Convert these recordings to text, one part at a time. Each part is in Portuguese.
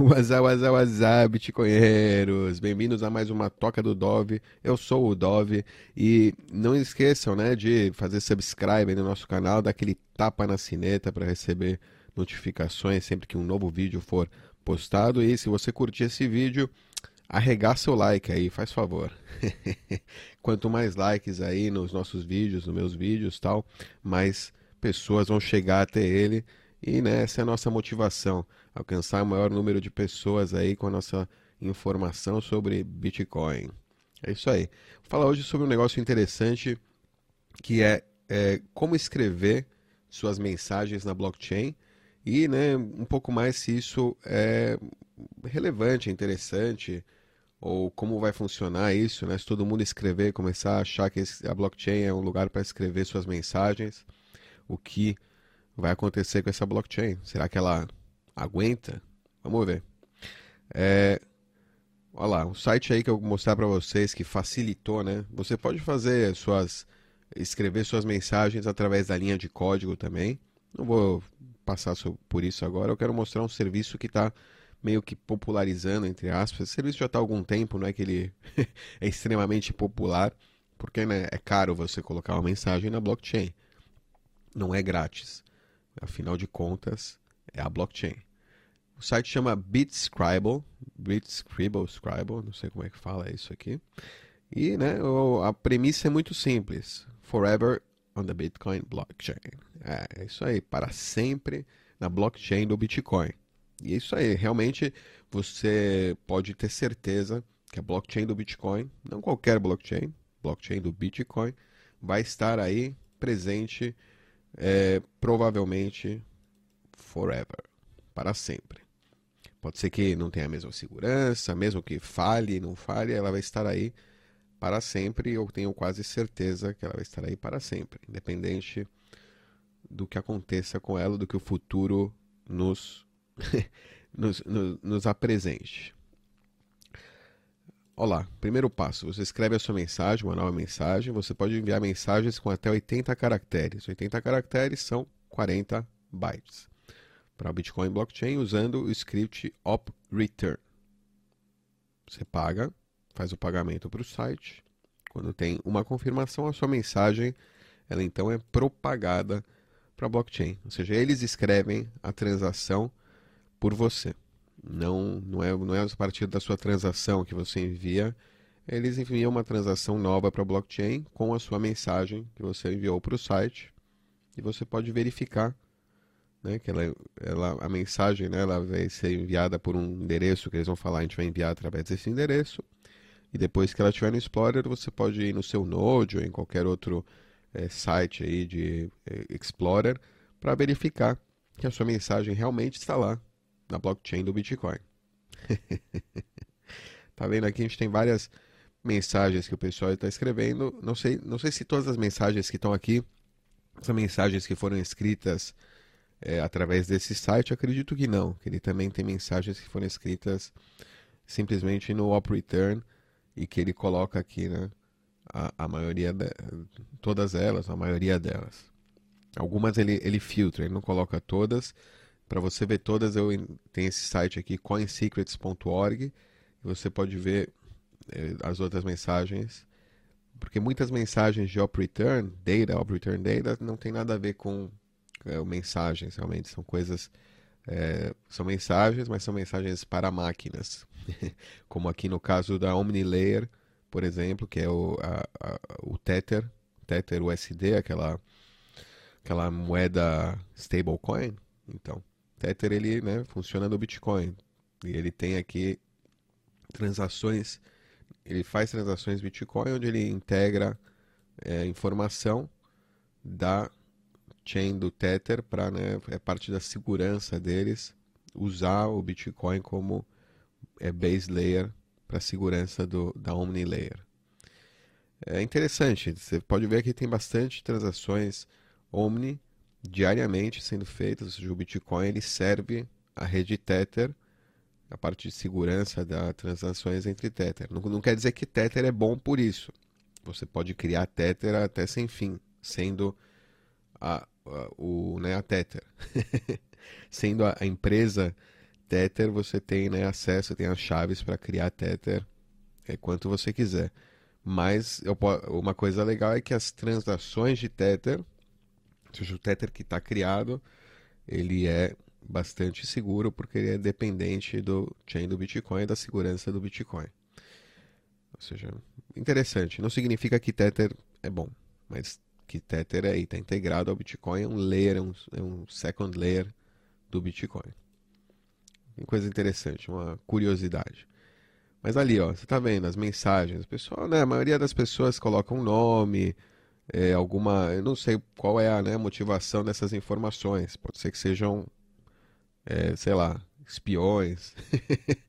Whatsapp, whatsapp, whatsapp, bitcoinheiros! Bem-vindos a mais uma Toca do Dove. Eu sou o Dove e não esqueçam, né, de fazer subscribe no nosso canal, dar aquele tapa na sineta para receber notificações sempre que um novo vídeo for postado. E se você curtir esse vídeo, arregaça o like aí, faz favor. Quanto mais likes aí nos nossos vídeos, nos meus vídeos, tal, mais pessoas vão chegar até ele e né, essa é a nossa motivação, alcançar o maior número de pessoas aí com a nossa informação sobre Bitcoin. É isso aí. Vou falar hoje sobre um negócio interessante que é, é como escrever suas mensagens na blockchain e né, um pouco mais se isso é relevante, interessante, ou como vai funcionar isso, né? Se todo mundo escrever, começar a achar que a blockchain é um lugar para escrever suas mensagens, o que vai acontecer com essa blockchain? Será que ela aguenta? Vamos ver. É, olha lá, o site aí que eu vou mostrar para vocês que facilitou, né? Você pode fazer suas escrever suas mensagens através da linha de código também. Não vou passar por isso agora. Eu quero mostrar um serviço que está meio que popularizando, entre aspas. O serviço já está há algum tempo, não é que ele é extremamente popular, porque né, é caro você colocar uma mensagem na blockchain. Não é grátis. Afinal de contas, é a blockchain. O site chama BitScribble, BitScribble, Scribble, não sei como é que fala isso aqui. E né, a premissa é muito simples: Forever on the Bitcoin blockchain. É, é isso aí, para sempre na blockchain do Bitcoin. E é isso aí, realmente você pode ter certeza que a blockchain do Bitcoin, não qualquer blockchain, blockchain do Bitcoin, vai estar aí presente é, provavelmente forever, para sempre. Pode ser que não tenha a mesma segurança, mesmo que fale, não fale, ela vai estar aí para sempre. Eu tenho quase certeza que ela vai estar aí para sempre, independente do que aconteça com ela, do que o futuro nos, nos, nos, nos apresente. Olá, primeiro passo: você escreve a sua mensagem, uma nova mensagem. Você pode enviar mensagens com até 80 caracteres. 80 caracteres são 40 bytes. Para o Bitcoin Blockchain, usando o script op return. Você paga, faz o pagamento para o site. Quando tem uma confirmação, a sua mensagem ela então é propagada para a blockchain. Ou seja, eles escrevem a transação por você. Não, não, é, não é a partir da sua transação que você envia. Eles enviam uma transação nova para a blockchain com a sua mensagem que você enviou para o site. E você pode verificar né, que ela, ela, a mensagem né, ela vai ser enviada por um endereço que eles vão falar, a gente vai enviar através desse endereço. E depois que ela estiver no Explorer, você pode ir no seu Node ou em qualquer outro é, site aí de é, Explorer para verificar que a sua mensagem realmente está lá na blockchain do Bitcoin. tá vendo aqui a gente tem várias mensagens que o pessoal está escrevendo. Não sei, não sei se todas as mensagens que estão aqui são mensagens que foram escritas é, através desse site. Acredito que não. Que ele também tem mensagens que foram escritas simplesmente no op return e que ele coloca aqui, né? A, a maioria, de, todas elas, a maioria delas. Algumas ele, ele filtra, ele não coloca todas, para você ver todas, eu tenho esse site aqui, coinsecrets.org, você pode ver eh, as outras mensagens, porque muitas mensagens de op return, data, op return data, não tem nada a ver com é, mensagens, realmente são coisas, é, são mensagens, mas são mensagens para máquinas, como aqui no caso da OmniLayer, por exemplo, que é o, a, a, o Tether, Tether USD, aquela, aquela moeda stablecoin, então Tether ele né, funciona no Bitcoin e ele tem aqui transações, ele faz transações Bitcoin onde ele integra é, informação da chain do Tether para né, é parte da segurança deles usar o Bitcoin como é, base layer para segurança do, da Omni Layer. É interessante, você pode ver que tem bastante transações Omni diariamente sendo feitas. Ou seja, o Bitcoin ele serve a rede Tether, a parte de segurança das transações entre Tether. Não, não quer dizer que Tether é bom por isso. Você pode criar Tether até sem fim, sendo a, a o, né, a Tether. sendo a, a, empresa Tether você tem né, acesso, tem as chaves para criar Tether é, quanto você quiser. Mas eu, uma coisa legal é que as transações de Tether, seja, o Tether que está criado, ele é bastante seguro porque ele é dependente do chain do Bitcoin e da segurança do Bitcoin. Ou seja, interessante. Não significa que Tether é bom, mas que Tether aí está integrado ao Bitcoin, é um layer, é um, é um second layer do Bitcoin. Coisa interessante, uma curiosidade. Mas ali, ó, você tá vendo as mensagens, o pessoal, né, a maioria das pessoas coloca um nome, é, alguma, eu não sei qual é a né, motivação dessas informações. Pode ser que sejam, é, sei lá, espiões.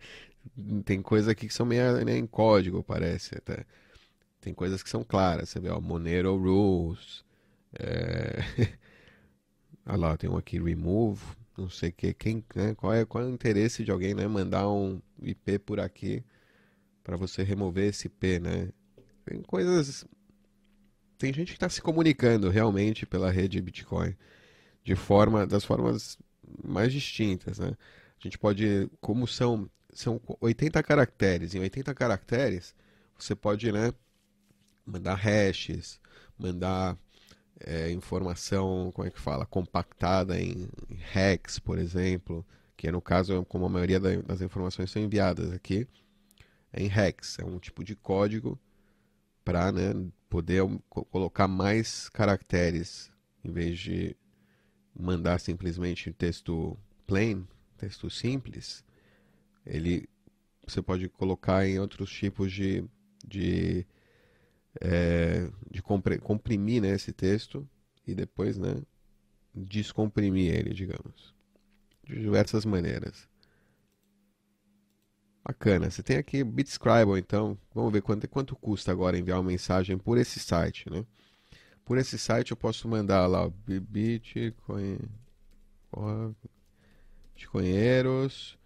Tem coisas aqui que são meio né, em código, parece até. Tem coisas que são claras, você vê, ó, Monero Rules. É... Olha lá, tem um aqui, Remove, não sei que, quem, né, qual, é, qual é o interesse de alguém né, mandar um IP por aqui para você remover esse IP, né? Tem coisas. Tem gente que está se comunicando realmente pela rede Bitcoin de forma das formas mais distintas, né? A gente pode, como são são 80 caracteres, em 80 caracteres você pode, né, mandar hashes, mandar é, informação, como é que fala, compactada em, em hex, por exemplo, que no caso como a maioria das informações são enviadas aqui é em hex, é um tipo de código para né, poder colocar mais caracteres em vez de mandar simplesmente texto plain, texto simples, ele você pode colocar em outros tipos de de, é, de comprimir né, esse texto e depois né, descomprimir ele, digamos, de diversas maneiras. Bacana. Você tem aqui BitScribe, então. Vamos ver quanto, quanto custa agora enviar uma mensagem por esse site, né? Por esse site eu posso mandar lá Bitcoin. Bitcoinheiros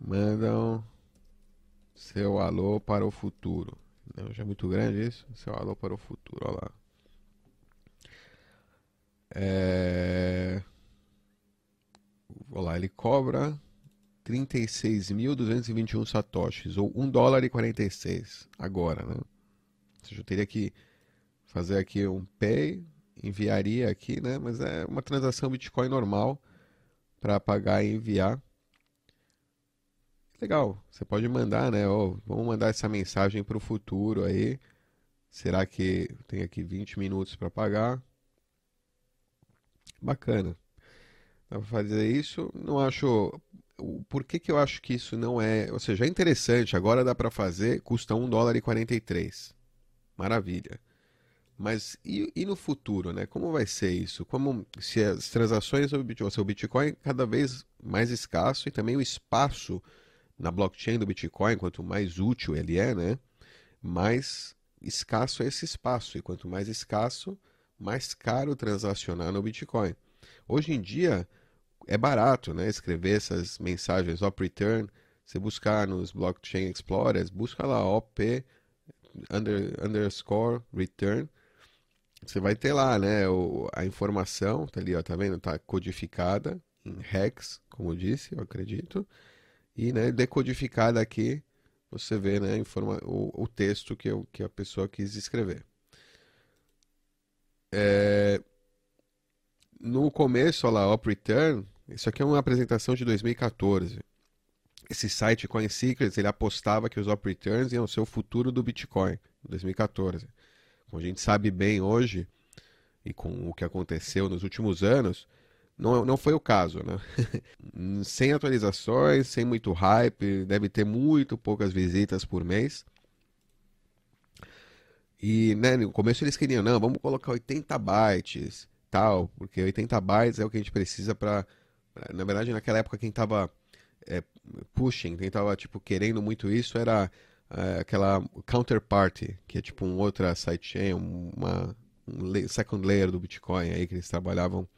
mandam seu alô para o futuro. Não, já é muito grande isso? Seu alô para o futuro, olha lá. É... Vou lá, ele cobra 36.221 satoshis, ou 1 dólar e 46 agora, né? Ou seja, eu teria que fazer aqui um pay, enviaria aqui, né? Mas é uma transação Bitcoin normal para pagar e enviar. Legal, você pode mandar, né? Oh, vamos mandar essa mensagem para o futuro aí. Será que tem aqui 20 minutos para pagar? Bacana. Dá para fazer isso. Não acho por que, que eu acho que isso não é. Ou seja, é interessante, agora dá para fazer, custa 1 dólar e 43. Maravilha. Mas e, e, no futuro, né? Como vai ser isso? Como se as transações Bitcoin, o Bitcoin cada vez mais escasso e também o espaço na blockchain do Bitcoin, quanto mais útil ele é, né? Mais escasso é esse espaço. E quanto mais escasso, mais caro transacionar no Bitcoin. Hoje em dia, é barato, né? Escrever essas mensagens op return. Você buscar nos blockchain explorers, busca lá op under, underscore return. Você vai ter lá, né? O, a informação, tá ali, ó, tá vendo? Tá codificada em hex, como eu disse, eu acredito. E, né, decodificada aqui, você vê, né, informa, o, o texto que, eu, que a pessoa quis escrever. É, no começo, olha lá, Op Return, isso aqui é uma apresentação de 2014. Esse site Coin Secrets, ele apostava que os Op Returns iam ser o futuro do Bitcoin, em 2014. Como a gente sabe bem hoje, e com o que aconteceu nos últimos anos, não, não foi o caso, né? sem atualizações, sem muito hype, deve ter muito poucas visitas por mês. E né, no começo eles queriam, não, vamos colocar 80 bytes, tal, porque 80 bytes é o que a gente precisa para. Na verdade, naquela época, quem estava é, pushing, quem estava tipo, querendo muito isso era é, aquela counterparty, que é tipo um outra sidechain, uma um second layer do Bitcoin aí, que eles trabalhavam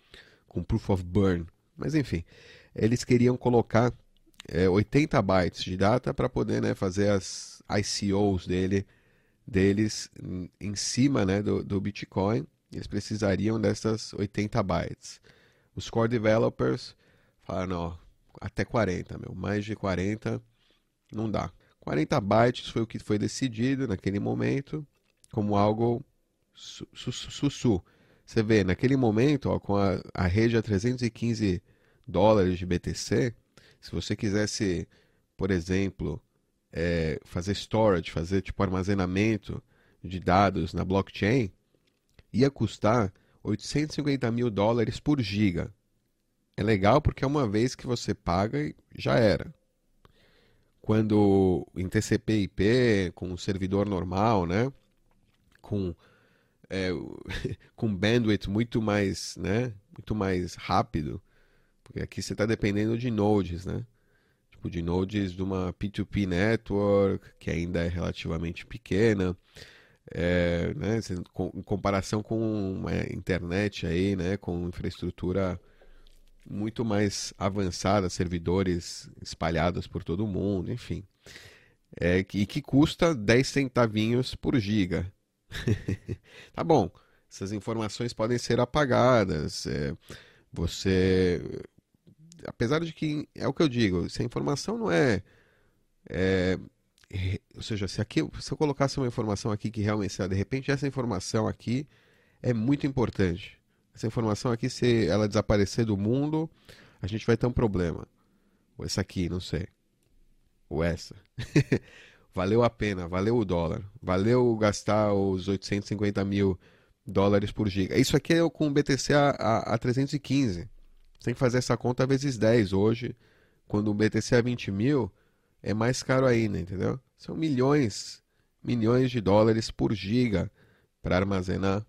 com proof of burn. Mas enfim, eles queriam colocar é, 80 bytes de data para poder né, fazer as ICOs dele, deles em, em cima né, do, do Bitcoin eles precisariam dessas 80 bytes. Os core developers falaram, ó, até 40, meu. Mais de 40 não dá. 40 bytes foi o que foi decidido naquele momento como algo sussu. Você vê, naquele momento, ó, com a, a rede a 315 dólares de BTC, se você quisesse, por exemplo, é, fazer storage, fazer tipo armazenamento de dados na blockchain, ia custar 850 mil dólares por giga. É legal porque é uma vez que você paga já era. Quando em TCP/IP, com um servidor normal, né, com é, com bandwidth muito mais, né, muito mais rápido, porque aqui você está dependendo de nodes, né? Tipo, de nodes de uma P2P network, que ainda é relativamente pequena, é, né, em comparação com uma internet aí, né, com infraestrutura muito mais avançada, servidores espalhados por todo o mundo, enfim. É, e que custa 10 centavinhos por giga. tá bom, essas informações podem ser apagadas. É, você. Apesar de que, é o que eu digo, se a informação não é, é ou seja, se, aqui, se eu colocasse uma informação aqui que realmente, de repente essa informação aqui é muito importante. Essa informação aqui, se ela desaparecer do mundo, a gente vai ter um problema. Ou essa aqui, não sei. Ou essa. valeu a pena, valeu o dólar. Valeu gastar os 850 mil dólares por giga. Isso aqui é com o BTC a, a, a 315. Você tem que fazer essa conta vezes 10 hoje. Quando o BTC é 20 mil, é mais caro ainda, entendeu? São milhões, milhões de dólares por giga para armazenar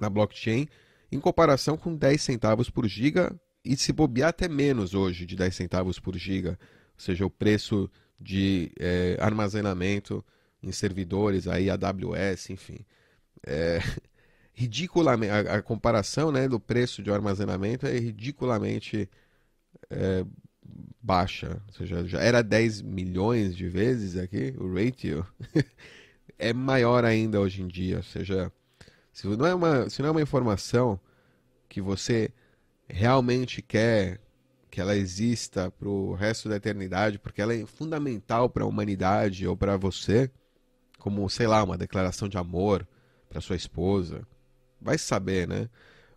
na blockchain, em comparação com 10 centavos por giga e se bobear até menos hoje de 10 centavos por giga, ou seja, o preço de é, armazenamento em servidores, aí AWS, enfim. É, ridiculamente, a, a, comparação né, do preço de armazenamento é ridiculamente é, baixa, ou seja, já era 10 milhões de vezes aqui, o ratio é maior ainda hoje em dia, ou seja, se não é uma, se não é uma informação que você realmente quer que ela exista para o resto da eternidade, porque ela é fundamental para a humanidade ou para você, como, sei lá, uma declaração de amor para sua esposa, vai saber, né?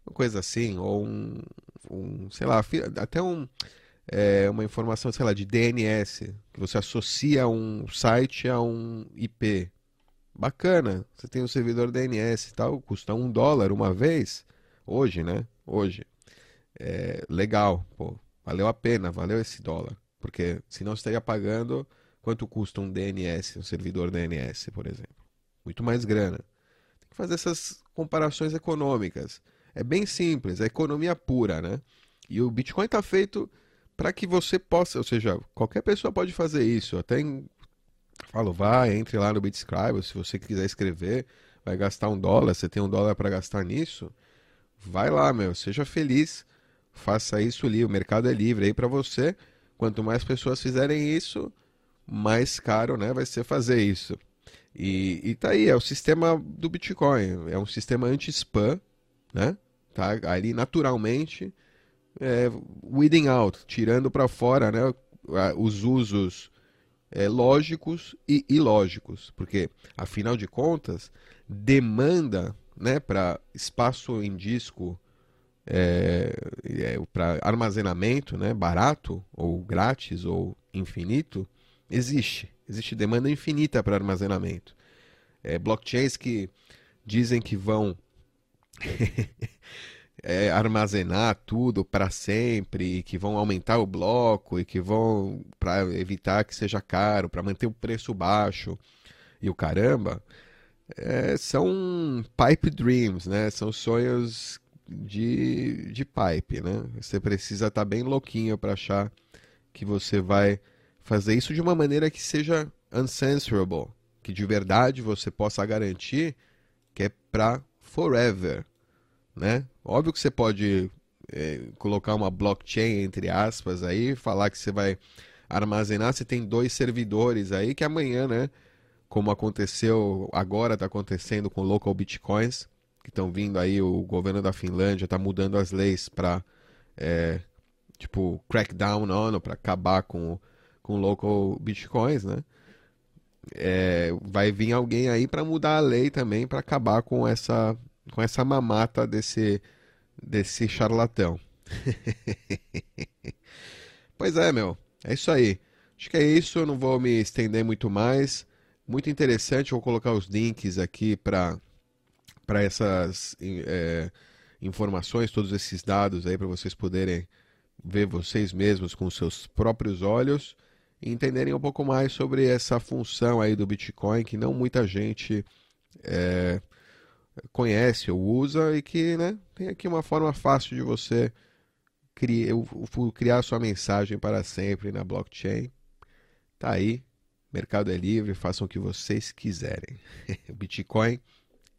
Uma coisa assim, ou um, um sei lá, até um é, uma informação, sei lá, de DNS, que você associa um site a um IP. Bacana, você tem um servidor DNS e tal, custa um dólar uma vez, hoje, né? Hoje. É, legal, pô, valeu a pena, valeu esse dólar. Porque senão você estaria pagando quanto custa um DNS, um servidor DNS, por exemplo. Muito mais grana. Tem que fazer essas comparações econômicas. É bem simples, é economia pura, né? E o Bitcoin está feito para que você possa, ou seja, qualquer pessoa pode fazer isso. Até em, falo, vai, entre lá no BitScribe, se você quiser escrever, vai gastar um dólar, você tem um dólar para gastar nisso, vai lá, meu, seja feliz, faça isso ali, o mercado é livre aí para você. Quanto mais pessoas fizerem isso, mais caro, né, vai ser fazer isso. E, e tá aí, é o sistema do Bitcoin, é um sistema anti-spam, né? Tá ali naturalmente é, weeding out, tirando para fora né, os usos é, lógicos e ilógicos, porque, afinal de contas, demanda né, para espaço em disco é, é, para armazenamento né, barato, ou grátis, ou infinito, existe. Existe demanda infinita para armazenamento. É, blockchains que dizem que vão é, armazenar tudo para sempre, que vão aumentar o bloco e que vão para evitar que seja caro, para manter o preço baixo e o caramba, é, são pipe dreams, né? São sonhos de, de pipe, né? Você precisa estar tá bem louquinho para achar que você vai fazer isso de uma maneira que seja uncensorable, que de verdade você possa garantir que é para forever, né? Óbvio que você pode é, colocar uma blockchain entre aspas aí, falar que você vai armazenar, você tem dois servidores aí que amanhã, né? Como aconteceu agora, está acontecendo com local bitcoins, que estão vindo aí, o governo da Finlândia está mudando as leis para é, tipo crackdown on para acabar com com local bitcoins, né? É, vai vir alguém aí para mudar a lei também para acabar com essa com essa mamata desse desse charlatão. pois é, meu. É isso aí. Acho que é isso. Eu não vou me estender muito mais. Muito interessante. Vou colocar os links aqui para essas é, informações, todos esses dados aí para vocês poderem ver vocês mesmos com seus próprios olhos e entenderem um pouco mais sobre essa função aí do Bitcoin que não muita gente é, conhece ou usa e que né, tem aqui uma forma fácil de você criar, criar sua mensagem para sempre na blockchain. Tá aí, mercado é livre, façam o que vocês quiserem. o Bitcoin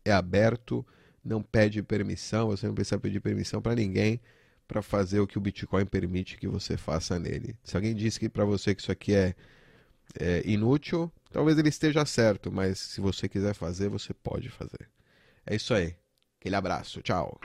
é aberto, não pede permissão, você não precisa pedir permissão para ninguém para fazer o que o Bitcoin permite que você faça nele. Se alguém disse que para você que isso aqui é, é inútil, talvez ele esteja certo, mas se você quiser fazer, você pode fazer. É isso aí. Aquele abraço. Tchau.